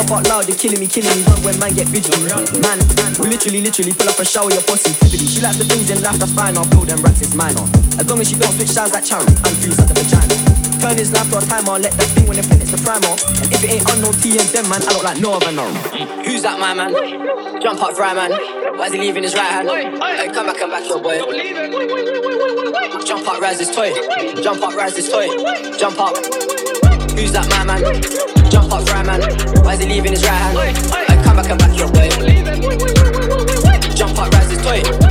diggity. Laugh out loud, you're killing me, killing me. Run when man get fidgety. Man, we literally, literally pull up and shower your positivity. She likes the things in life, that's fine. I'll blow them rats, it's minor. As long as she don't switch sounds like charity and freeze at the vagina. Turn his life to a timer, let that thing when it pen it's the primer. And if it ain't unknown T and them man, I look like no other no. Who's that my man? Jump up, fry man. Why is he leaving his right hand? Hey, come back, come back, your boy. Jump up, rise this toy. Jump up, rise this toy. Jump up. Who's that my man? Jump up, fry man. Why is he leaving his right hand? Hey, come back, come back, your boy. Jump up, rise this toy.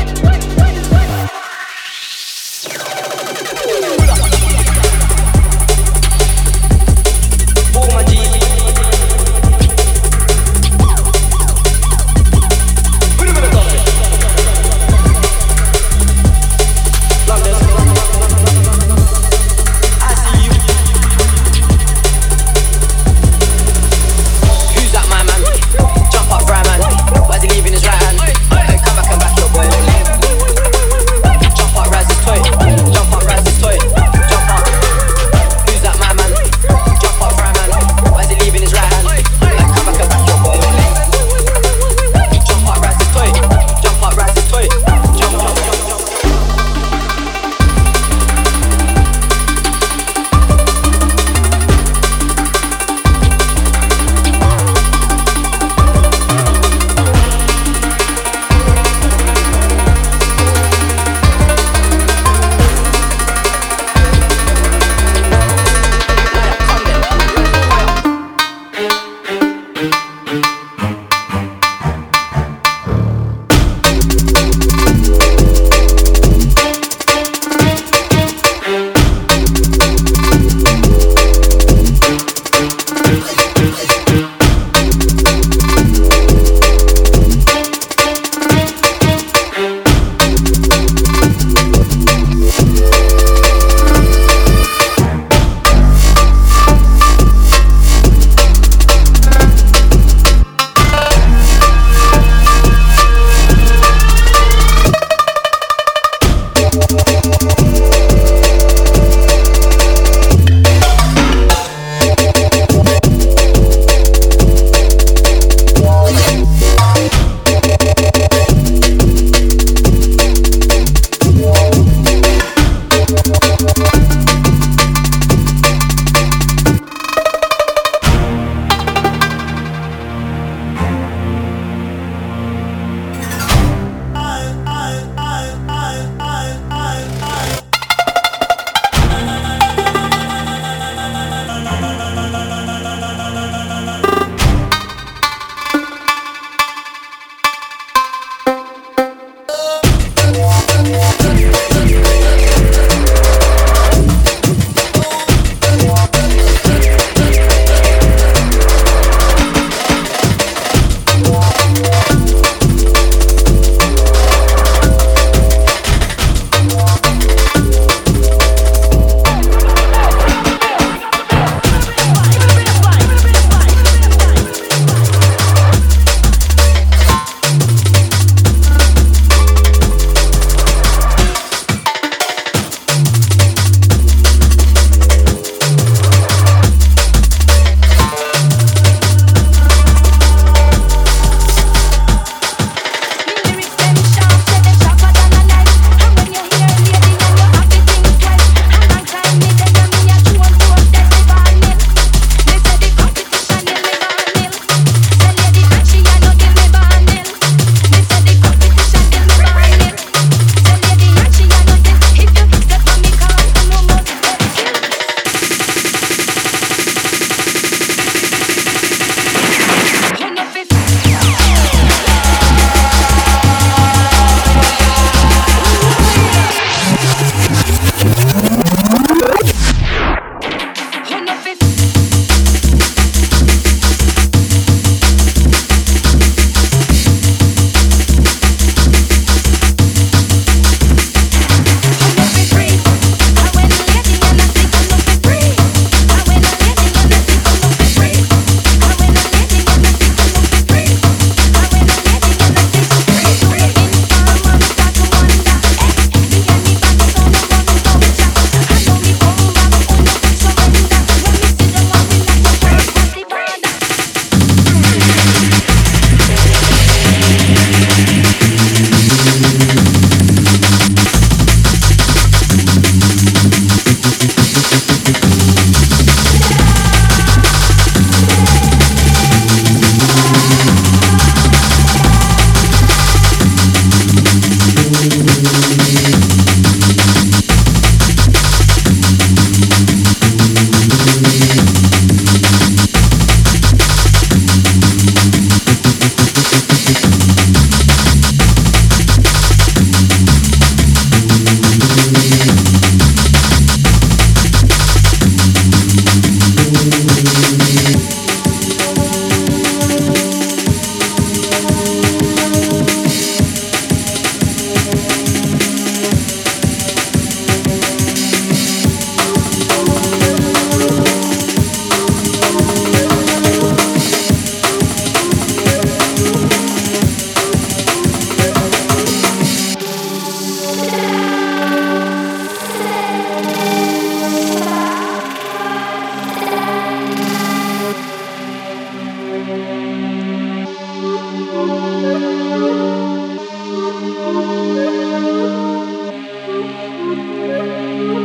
Thank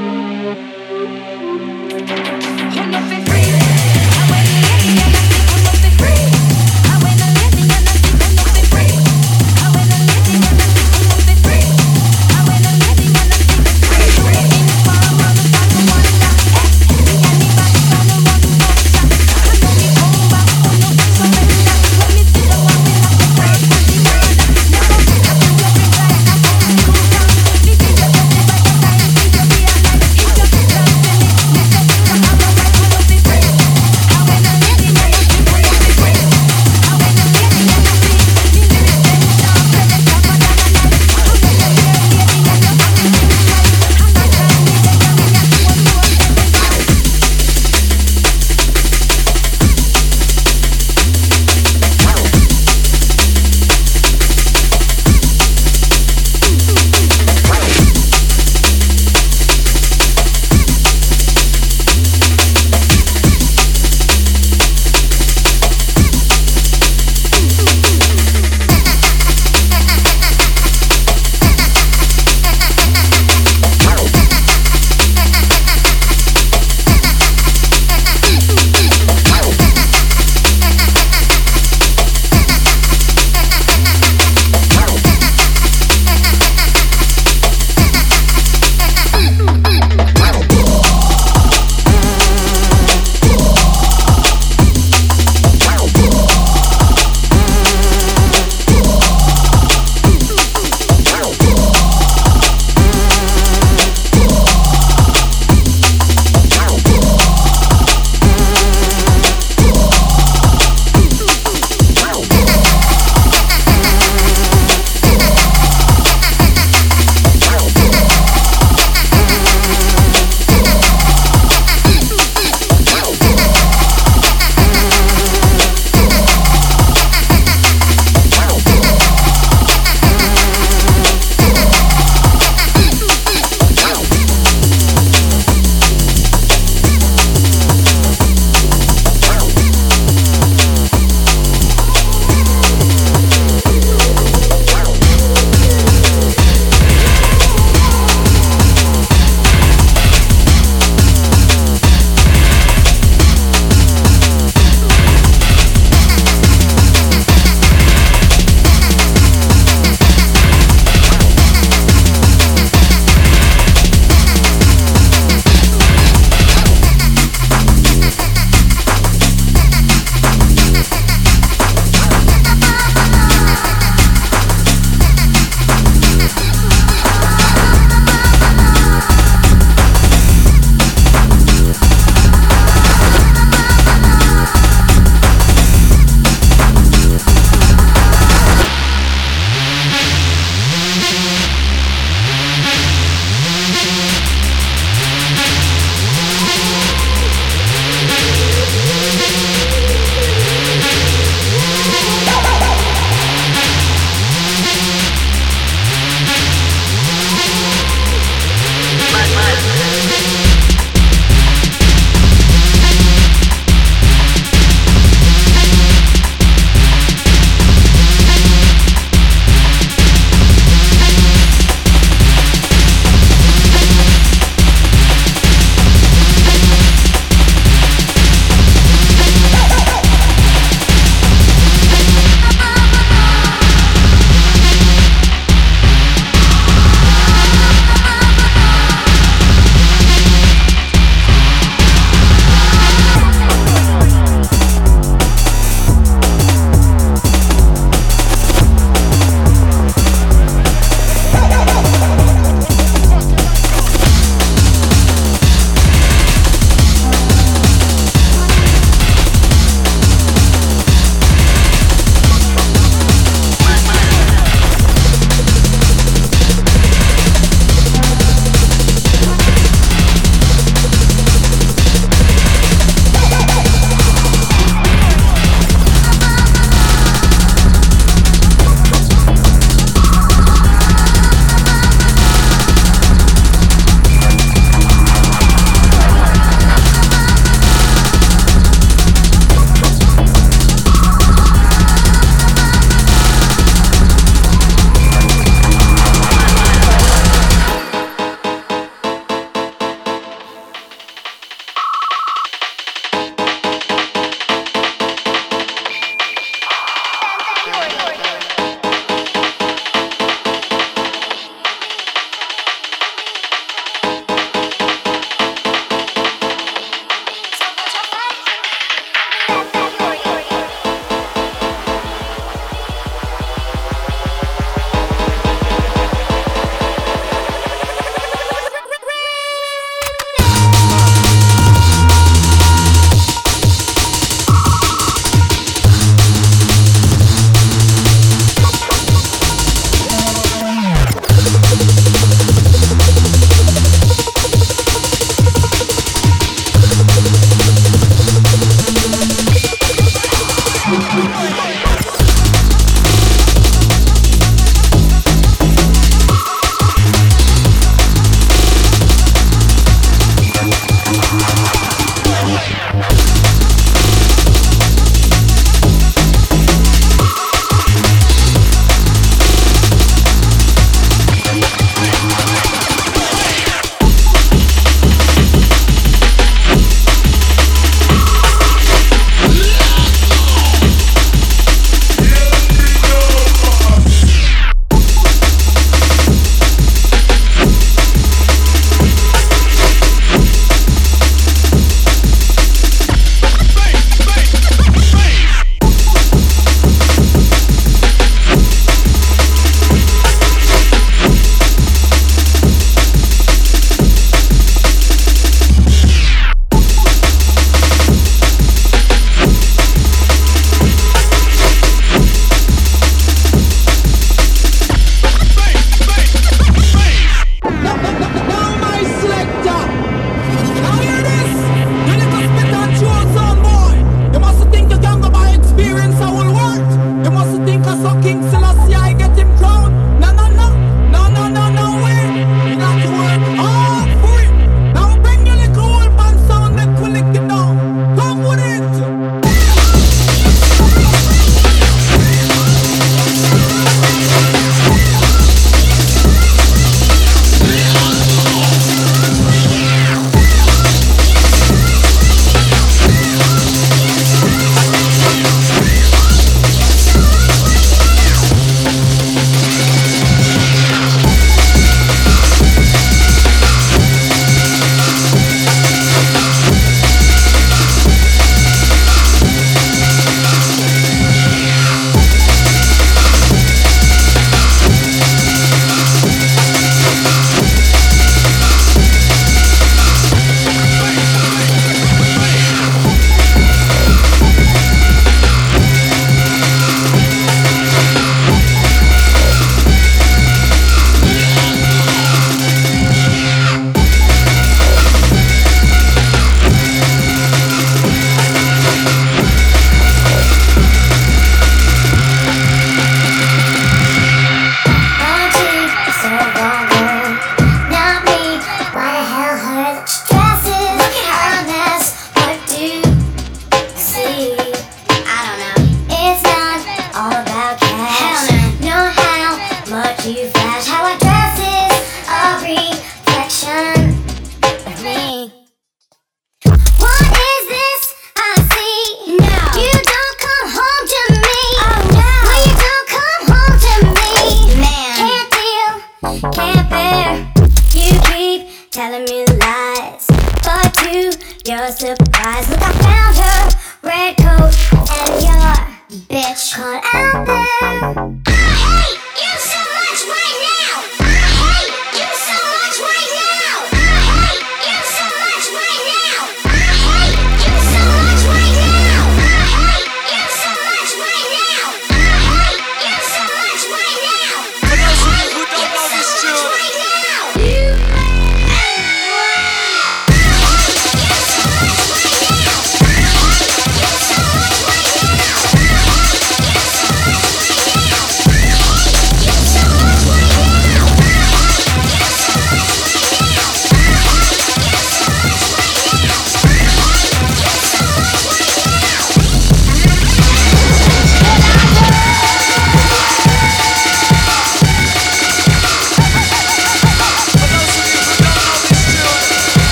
you.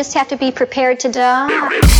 Just have to be prepared to die.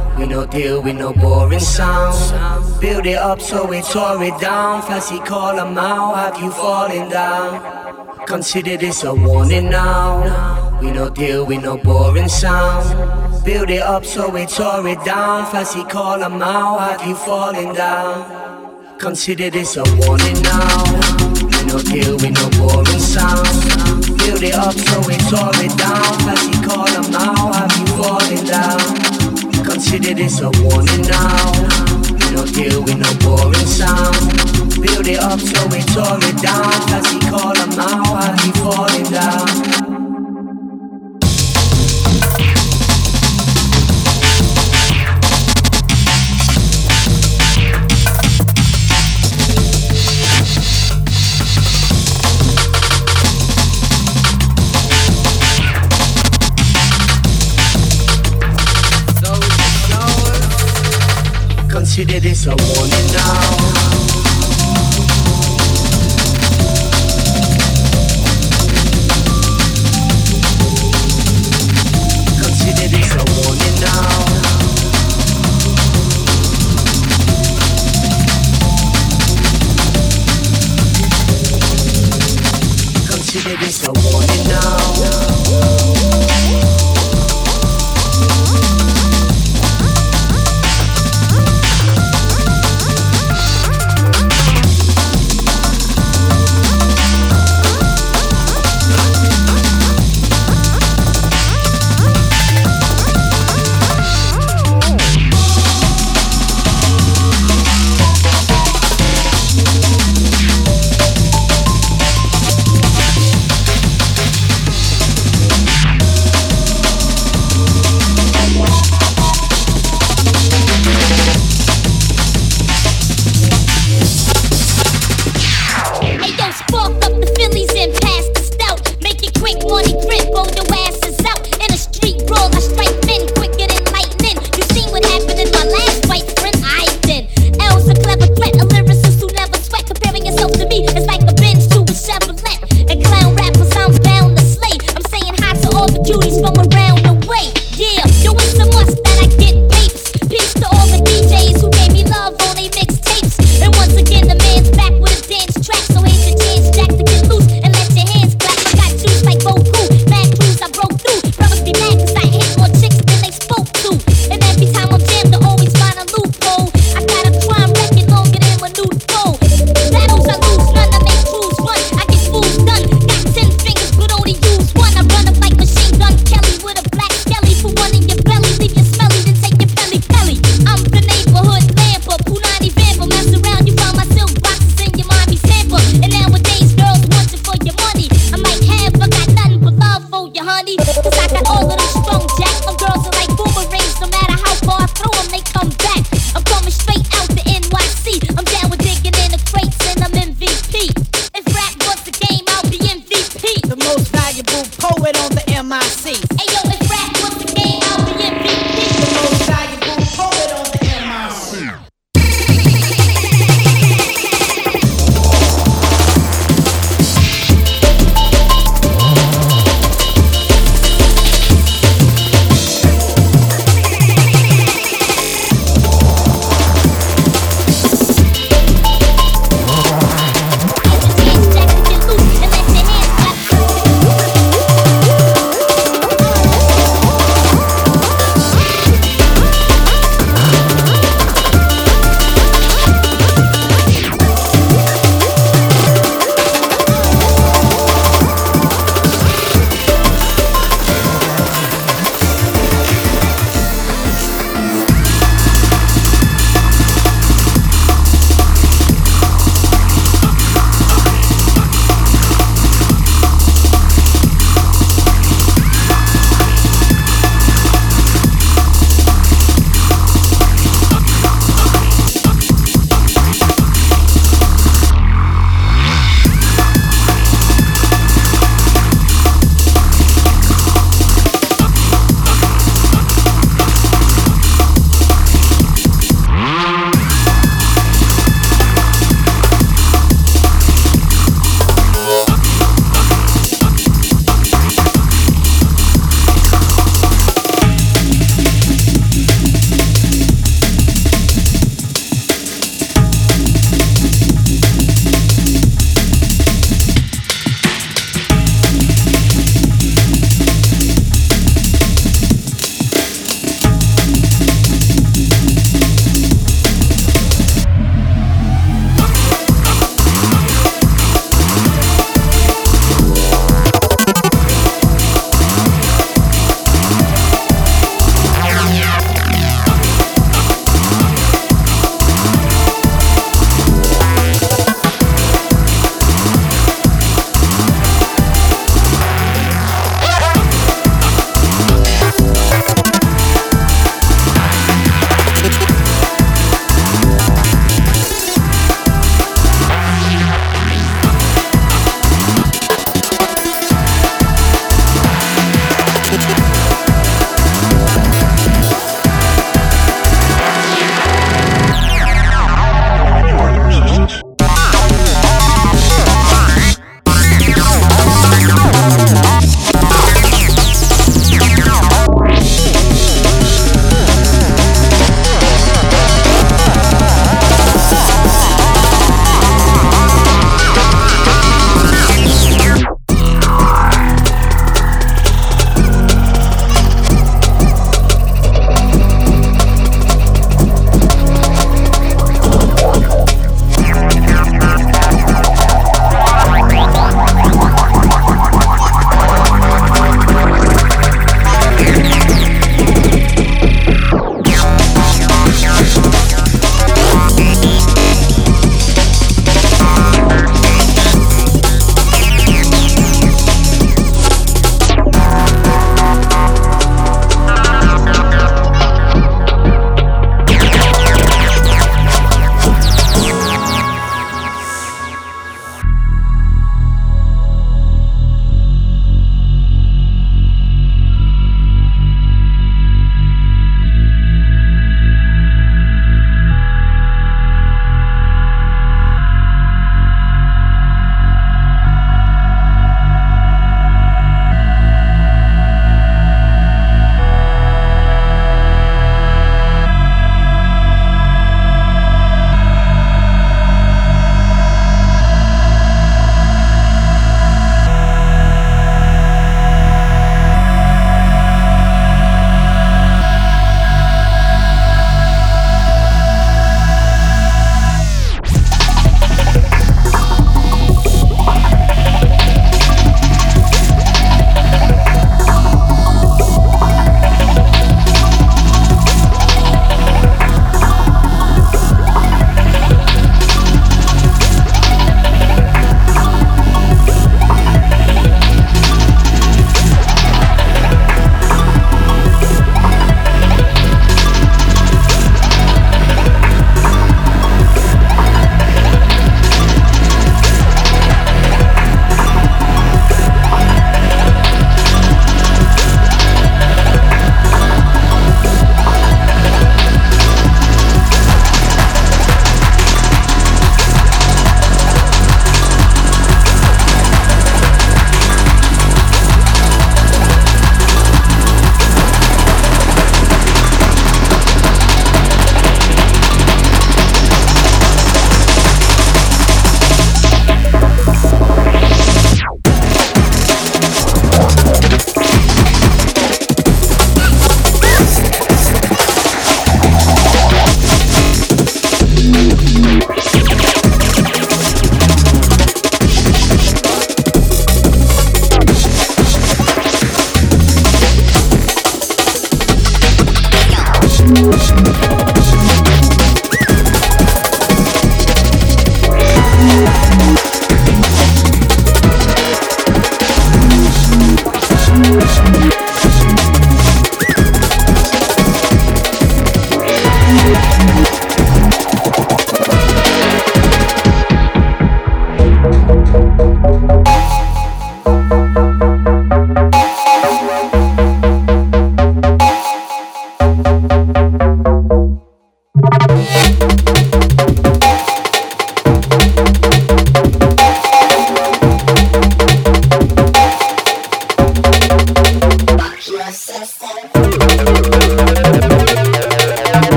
we no deal with no boring sounds. Build it up so we tore it down. Fancy call them out, have you fallen down? Consider this a warning now. We no deal with no boring sound. Build it up, so we tore it down. Fancy call them out, have you fallen down? Consider this a warning now. We no deal with no boring sound. Build it up, so we tore it down. Fancy call them out, have you fallen down? Consider this a warning now We don't deal with no boring sound. Build it up so we tore it down. As he call him out, as he falling down. Consider this a warning now.